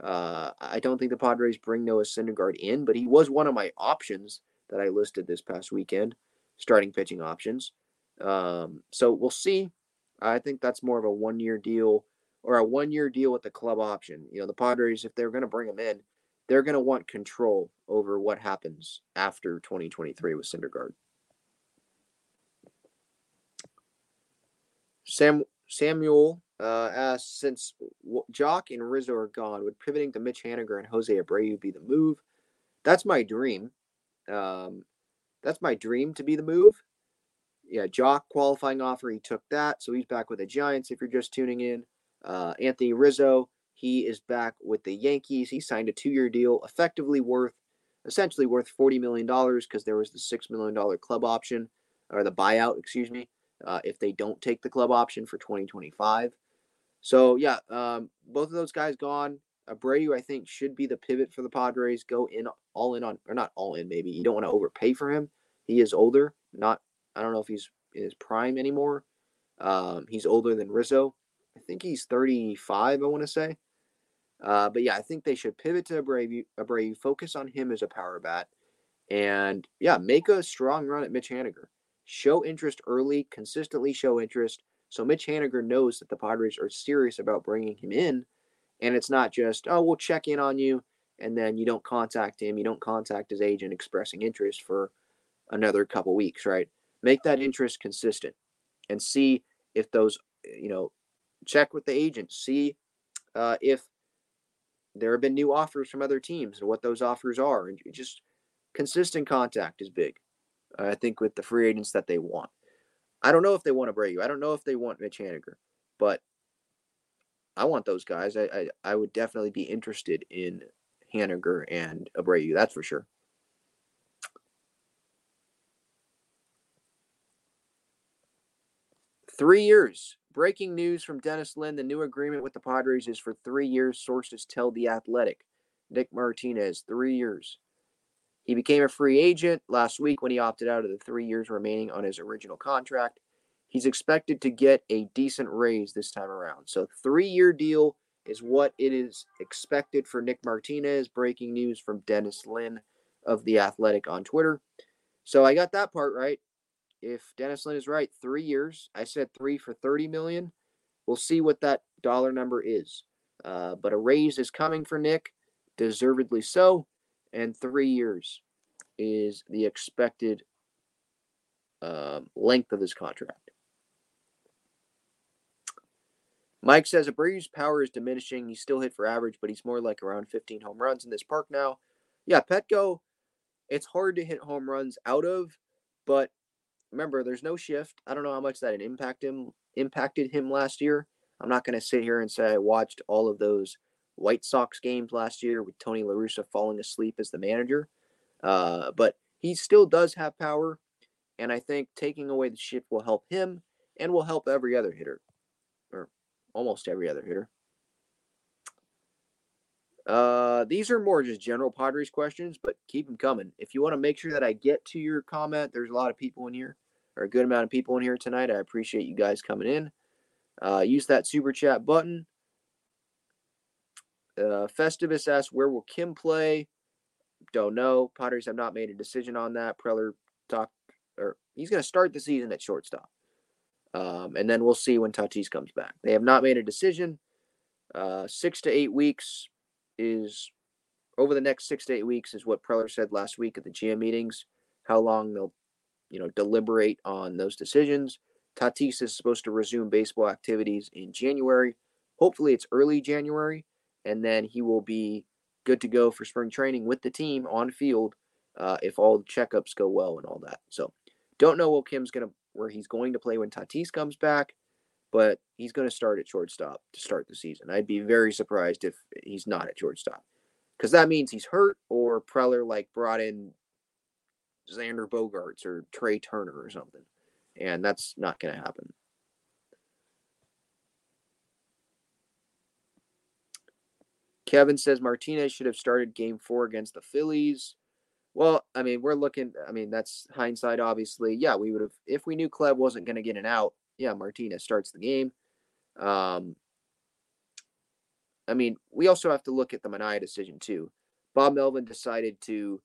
Uh, I don't think the Padres bring Noah Syndergaard in, but he was one of my options that I listed this past weekend, starting pitching options. Um, so we'll see. I think that's more of a one year deal or a one year deal with the club option. You know, the Padres, if they're going to bring him in, they're going to want control over what happens after 2023 with Syndergaard. Sam Samuel uh, asks, since Joc and Rizzo are gone, would pivoting to Mitch Haniger and Jose Abreu be the move? That's my dream. Um, that's my dream to be the move. Yeah, Joc qualifying offer, he took that, so he's back with the Giants. If you're just tuning in, uh, Anthony Rizzo, he is back with the Yankees. He signed a two-year deal, effectively worth, essentially worth forty million dollars because there was the six million dollar club option or the buyout, excuse me uh, if they don't take the club option for 2025. So yeah, um, both of those guys gone. Abreu, I think, should be the pivot for the Padres. Go in all in on, or not all in. Maybe you don't want to overpay for him. He is older. Not, I don't know if he's in his prime anymore. Um, he's older than Rizzo. I think he's 35. I want to say. Uh, but yeah, I think they should pivot to Abreu, Abreu, focus on him as a power bat, and yeah, make a strong run at Mitch Haniger show interest early, consistently show interest. So Mitch Haniger knows that the Padres are serious about bringing him in. And it's not just, oh, we'll check in on you. And then you don't contact him. You don't contact his agent expressing interest for another couple weeks, right? Make that interest consistent and see if those, you know, check with the agent, see uh, if there have been new offers from other teams and what those offers are. And just consistent contact is big, I think, with the free agents that they want. I don't know if they want Abreu. I don't know if they want Mitch Haniger, but I want those guys. I, I, I would definitely be interested in Haniger and Abreu. That's for sure. Three years. Breaking news from Dennis Lin. The new agreement with the Padres is for three years. Sources tell The Athletic. Nick Martinez, three years. He became a free agent last week when he opted out of the three years remaining on his original contract. He's expected to get a decent raise this time around. So, three year deal is what it is expected for Nick Martinez. Breaking news from Dennis Lin of The Athletic on Twitter. So, I got that part right if Dennis Lin is right, three years. I said three for 30 million. We'll see what that dollar number is. Uh, but a raise is coming for Nick, deservedly so. And three years is the expected um, length of his contract. Mike says Abreu's power is diminishing. He's still hit for average, but he's more like around 15 home runs in this park now. Yeah, Petco, it's hard to hit home runs out of, but remember, there's no shift. I don't know how much that impacted him impacted him last year. I'm not going to sit here and say I watched all of those White Sox games last year with Tony La Russa falling asleep as the manager. Uh, but he still does have power, and I think taking away the shift will help him and will help every other hitter, or almost every other hitter. Uh, these are more just general Padres questions, but keep them coming. If you want to make sure that I get to your comment, there's a lot of people in here, or a good amount of people in here tonight. I appreciate you guys coming in. Uh, use that super chat button. Uh, Festivus asks, where will Kim play? Don't know. Padres have not made a decision on that. Preller talked, or he's going to start the season at shortstop. Um, and then we'll see when Tatis comes back. They have not made a decision. Uh, six to eight weeks is over the next six to eight weeks is what Preller said last week at the GM meetings. How long they'll, you know, deliberate on those decisions. Tatis is supposed to resume baseball activities in January. Hopefully, it's early January, and then he will be good to go for spring training with the team on field uh, if all the checkups go well and all that. So, don't know what Kim's gonna where he's going to play when Tatis comes back but he's going to start at shortstop to start the season. I'd be very surprised if he's not at shortstop because that means he's hurt or Preller like brought in Xander Bogaerts or Trea Turner or something, and that's not going to happen. Kevin says Martinez should have started game four against the Phillies. Well, I mean, we're looking, I mean, that's hindsight, obviously. Yeah, we would have, if we knew Clev wasn't going to get an out, yeah, Martinez starts the game. Um, I mean, we also have to look at the Manaea decision too. Bob Melvin decided to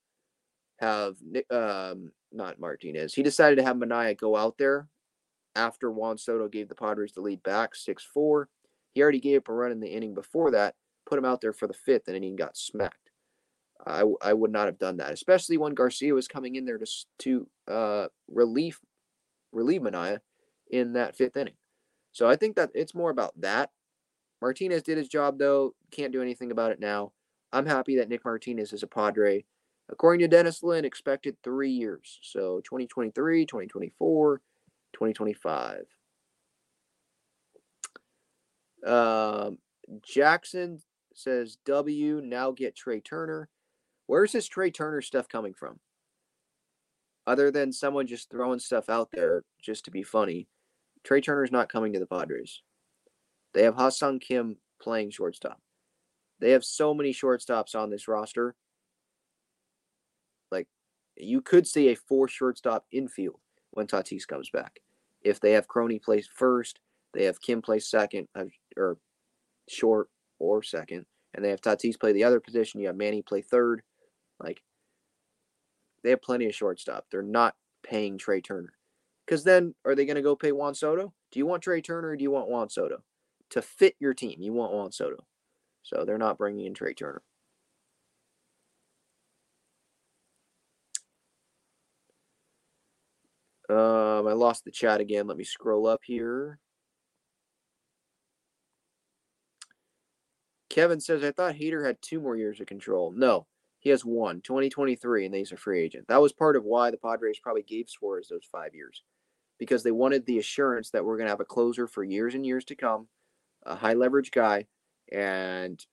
have um, not Martinez. He decided to have Manaea go out there after Juan Soto gave the Padres the lead back six four. He already gave up a run in the inning before that. Put him out there for the fifth, and then he got smacked. I, I would not have done that, especially when Garcia was coming in there to to uh, relieve relieve Manaea in that fifth inning. So I think that it's more about that. Martinez did his job though. Can't do anything about it now. I'm happy that Nick Martinez is a Padre. According to Dennis Lin, expected three years. So 2023, 2024, 2025. Um, Jackson says W. Now get Trea Turner. Where's this Trea Turner stuff coming from? Other than someone just throwing stuff out there just to be funny. Trea Turner's not coming to the Padres. They have Ha-Seong Kim playing shortstop. They have so many shortstops on this roster. You could see a four shortstop infield when Tatis comes back. If they have Crony play first, they have Kim play second, uh, or short or second, and they have Tatis play the other position. You have Manny play third. Like, they have plenty of shortstop. They're not paying Trea Turner. Because then, are they going to go pay Juan Soto? Do you want Trea Turner or do you want Juan Soto? To fit your team, you want Juan Soto. So they're not bringing in Trea Turner. Um, I lost the chat again. Let me scroll up here. Kevin says, I thought Hader had two more years of control. No, he has one, 2023, and he's a free agent. That was part of why the Padres probably gave Suarez those five years because they wanted the assurance that we're going to have a closer for years and years to come, a high leverage guy, and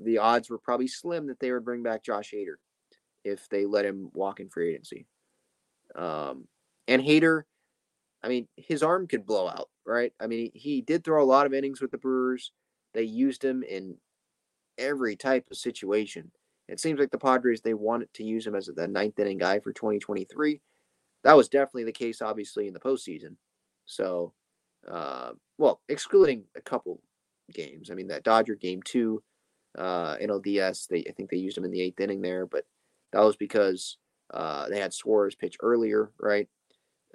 the odds were probably slim that they would bring back Josh Hader if they let him walk in free agency. Um, and Hader, I mean, his arm could blow out, right? I mean, he did throw a lot of innings with the Brewers. They used him in every type of situation. It seems like the Padres they wanted to use him as the ninth inning guy for 2023. That was definitely the case, obviously, in the postseason. So, uh, well, excluding a couple games. I mean, that Dodger game two, uh, NLDS, they I think they used him in the eighth inning there, but that was because uh, they had Suarez pitch earlier, right?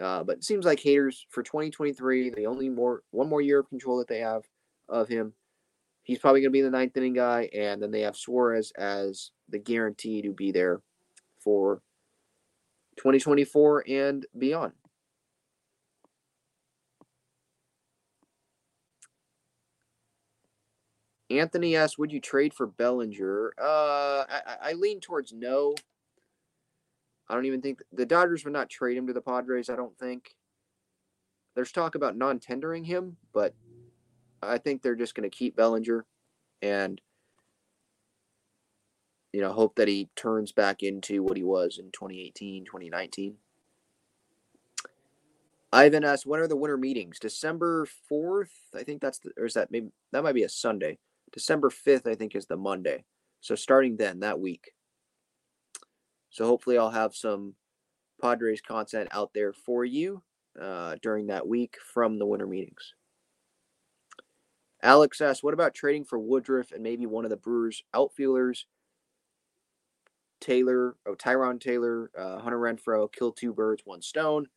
Uh, but it seems like Hader's for 2023, the only more one more year of control that they have of him. He's probably going to be the ninth inning guy, and then they have Suarez as the guarantee to be there for 2024 and beyond. Anthony asks, "Would you trade for Bellinger?" Uh, I, I lean towards no. I don't even think the Dodgers would not trade him to the Padres. I don't think. There's talk about non-tendering him, but I think they're just going to keep Bellinger, and you know hope that he turns back into what he was in 2018, 2019. Ivan asks, when are the winter meetings? December 4th? I think that's the, or is that maybe, that might be a Sunday. December 5th, I think, is the Monday. So starting then, that week. So hopefully I'll have some Padres content out there for you uh, during that week from the winter meetings. Alex asks, what about trading for Woodruff and maybe one of the Brewers outfielders? Taylor, oh, Tyrone Taylor, uh, Hunter Renfroe, kill two birds, one stone.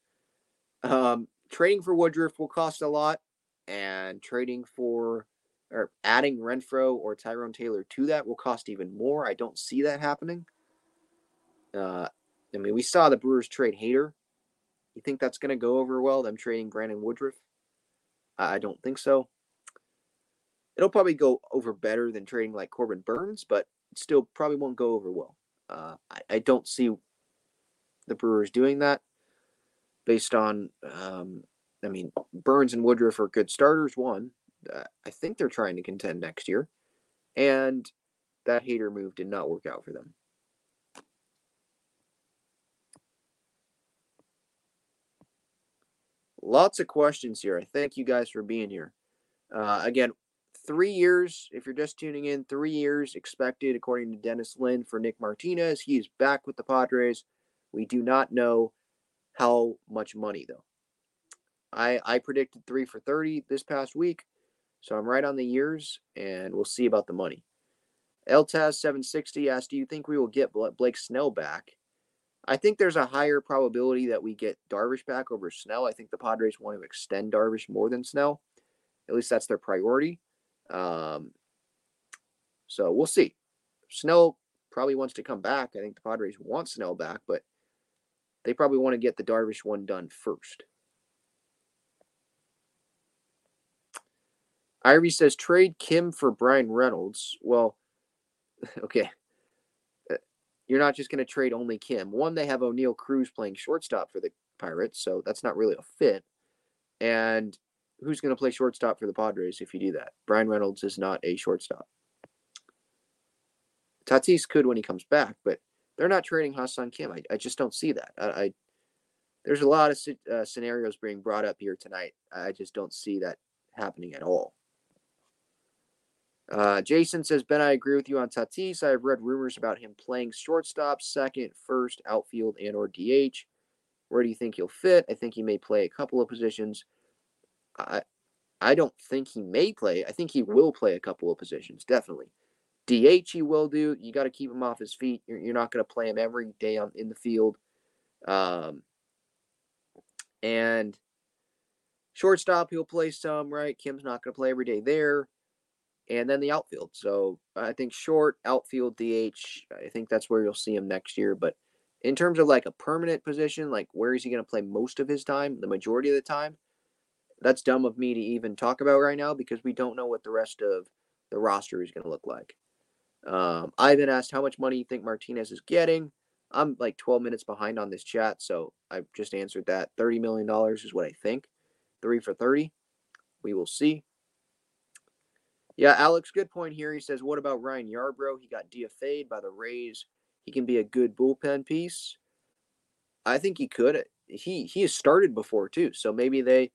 Um, trading for Woodruff will cost a lot, and trading for or adding Renfroe or Tyrone Taylor to that will cost even more. I don't see that happening. Uh, I mean, we saw the Brewers trade Hader. You think that's going to go over well? Them trading Brandon Woodruff? I don't think so. It'll probably go over better than trading like Corbin Burnes, but still probably won't go over well. Uh, I, I, don't see the Brewers doing that based on, um, I mean, Burnes and Woodruff are good starters, one. Uh, I think they're trying to contend next year. And that Hader move did not work out for them. Lots of questions here. I thank you guys for being here. Uh, again, three years, if you're just tuning in, three years expected, according to Dennis Lin, for Nick Martinez. He is back with the Padres. We do not know how much money, though. I, I predicted three for 30 this past week. So I'm right on the years, and we'll see about the money. LTAS760 asked, Do you think we will get Blake Snell back? I think there's a higher probability that we get Darvish back over Snell. I think the Padres want to extend Darvish more than Snell. At least that's their priority. Um, so we'll see. Snell probably wants to come back. I think the Padres want Snell back, but they probably want to get the Darvish one done first. Ivy says trade Kim for Bryan Reynolds. Well, okay. You're not just going to trade only Kim. One, they have Oneil Cruz playing shortstop for the Pirates, so that's not really a fit. And who's going to play shortstop for the Padres if you do that? Bryan Reynolds is not a shortstop. Tatis could when he comes back, but they're not trading Ha-Seong Kim. I, I just don't see that. I, I there's a lot of uh, scenarios being brought up here tonight. I just don't see that happening at all. Uh, Jason says, Ben, I agree with you on Tatis. I have read rumors about him playing shortstop, second, first, outfield, and or DH. Where do you think he'll fit? I think he may play a couple of positions. I I don't think he may play. I think he will play a couple of positions, definitely. DH he will do. You got to keep him off his feet. You're, you're not going to play him every day on in the field. Um, and shortstop he'll play some, right? Kim's not going to play every day there and then the outfield. So I think short outfield DH. I think that's where you'll see him next year. But in terms of like a permanent position, like where is he going to play most of his time, the majority of the time? That's dumb of me to even talk about right now because we don't know what the rest of the roster is going to look like. Um, Ivan asked how much money you think Martinez is getting. I'm like 12 minutes behind on this chat, so I've just answered that. $30 million is what I think. Three for 30. We will see. Yeah, Alex, good point here. He says, What about Ryan Yarbrough? He got DFA'd by the Rays. He can be a good bullpen piece. I think he could. He he has started before too, so maybe they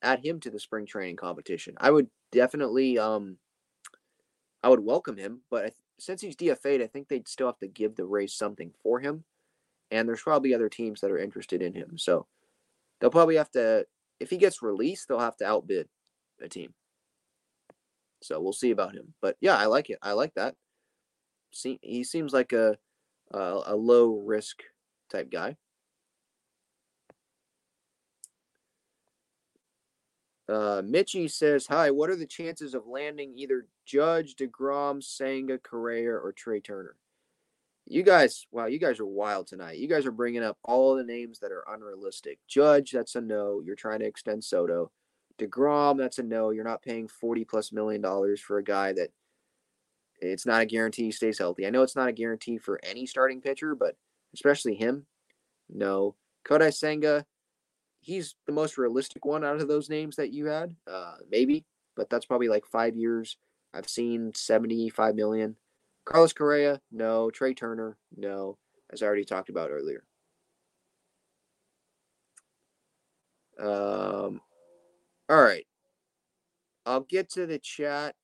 add him to the spring training competition. I would definitely um I would welcome him, but since he's DFA'd, I think they'd still have to give the Rays something for him. And there's probably other teams that are interested in him. So they'll probably have to if he gets released, they'll have to outbid a team. So we'll see about him. But yeah, I like it. I like that. See, he seems like a a, a low risk type guy. Uh, Mitchie says, "Hi, what are the chances of landing either Judge, Degrom, Senga, Correa, or Trea Turner?" You guys, wow, you guys are wild tonight. You guys are bringing up all the names that are unrealistic. Judge, that's a no. You're trying to extend Soto. DeGrom, that's a no. You're not paying 40 plus million dollars for a guy that it's not a guarantee he stays healthy. I know it's not a guarantee for any starting pitcher, but especially him, no. Kodai Senga, he's the most realistic one out of those names that you had, uh, maybe, but that's probably like five years. I've seen 75 million. Carlos Correa, no. Trea Turner, no. As I already talked about earlier. Um, all right. I'll get to the chat.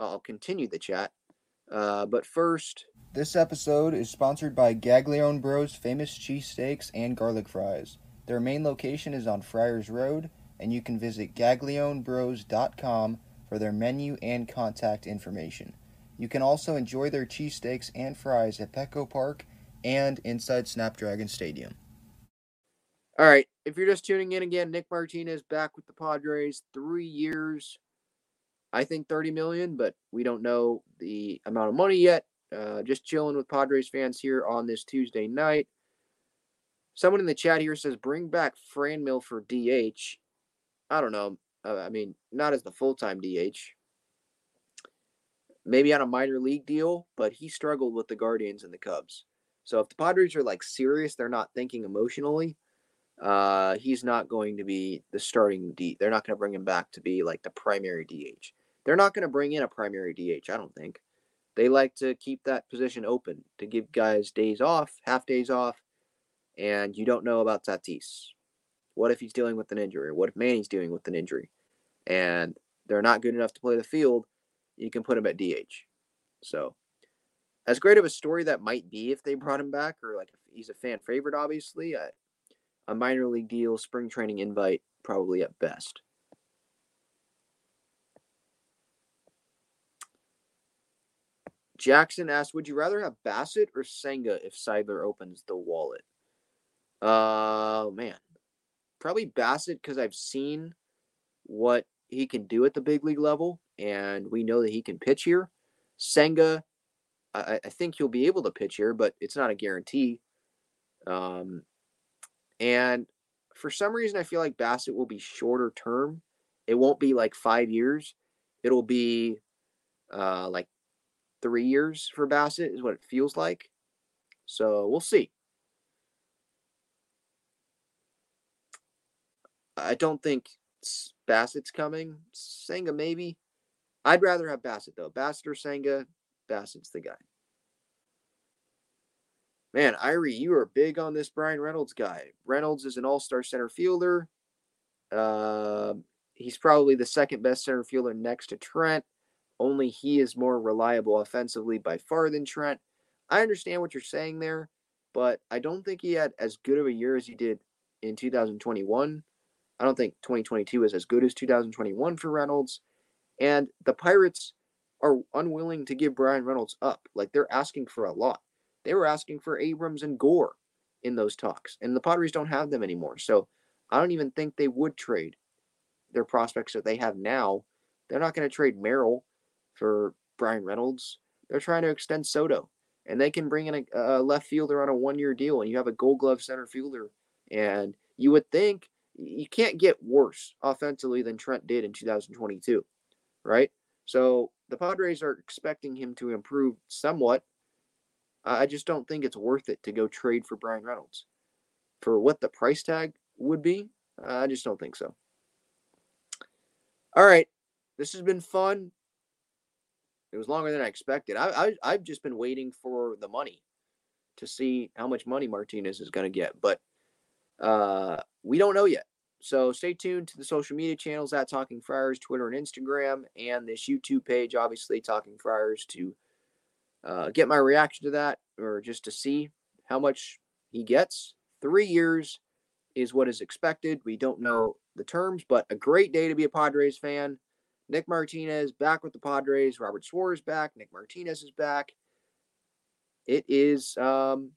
I'll continue the chat. Uh, but first, this episode is sponsored by Gaglione Bros famous cheesesteaks and garlic fries. Their main location is on Friars Road, and you can visit gaglionebros.com for their menu and contact information. You can also enjoy their cheesesteaks and fries at Petco Park and inside Snapdragon Stadium. All right, if you're just tuning in again, Nick Martinez back with the Padres, three years. I think 30 million, but we don't know the amount of money yet. Uh, just chilling with Padres fans here on this Tuesday night. Someone in the chat here says bring back Franmil for DH. I don't know. I mean, not as the full time DH maybe on a minor league deal, but he struggled with the Guardians and the Cubs. So if the Padres are like serious, they're not thinking emotionally. Uh, he's not going to be the starting D. They're not going to bring him back to be like the primary DH. They're not going to bring in a primary DH. I don't think. They like to keep that position open to give guys days off, half days off, and you don't know about Tatis. What if he's dealing with an injury? What if Manny's dealing with an injury? And they're not good enough to play the field you can put him at DH. So, as great of a story that might be if they brought him back, or like he's a fan favorite, obviously, a, a minor league deal, spring training invite, probably at best. Jackson asked, "Would you rather have Bassitt or Senga if Seidler opens the wallet?" Uh, man, probably Bassitt because I've seen what he can do at the big league level, and we know that he can pitch here. Senga, I, I think he'll be able to pitch here, but it's not a guarantee. Um, and for some reason, I feel like Bassitt will be shorter term. It won't be like five years. It'll be uh, like three years for Bassitt, is what it feels like. So we'll see. I don't think Bassitt's coming. Senga maybe. I'd rather have Bassitt though. Bassitt or Senga. Bassitt's the guy. Man, Irie, you are big on this Bryan Reynolds guy. Reynolds is an all-star center fielder. Uh, he's probably the second best center fielder next to Trent. Only he is more reliable offensively by far than Trent. I understand what you're saying there, but I don't think he had as good of a year as he did in 2021. I don't think 2022 is as good as 2021 for Reynolds. And the Pirates are unwilling to give Bryan Reynolds up. Like they're asking for a lot. They were asking for Abrams and Gore in those talks, and the Padres don't have them anymore. So I don't even think they would trade their prospects that they have now. They're not going to trade Merrill for Bryan Reynolds. They're trying to extend Soto, and they can bring in a, a left fielder on a one-year deal, and you have a Gold Glove center fielder. And you would think you can't get worse offensively than Trent did in 2022, right? So the Padres are expecting him to improve somewhat. I just don't think it's worth it to go trade for Bryan Reynolds. For what the price tag would be, I just don't think so. All right. This has been fun. It was longer than I expected. I, I I've just been waiting for the money to see how much money Martinez is going to get, but uh, we don't know yet. So stay tuned to the social media channels at Talking Friars, Twitter and Instagram, and this YouTube page, obviously Talking Friars, to uh, get my reaction to that or just to see how much he gets. Three years is what is expected. We don't know the terms, but a great day to be a Padres fan. Nick Martinez back with the Padres. Robert Suarez back. Nick Martinez is back. It is um,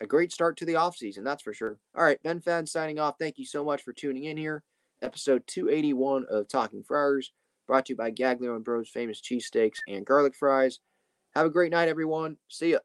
a great start to the offseason, that's for sure. All right, Ben Fadden signing off. Thank you so much for tuning in here. Episode 281 of Talking Friars, brought to you by Gaglione and Bros Famous Cheesesteaks and Garlic Fries. Have a great night, everyone. See ya.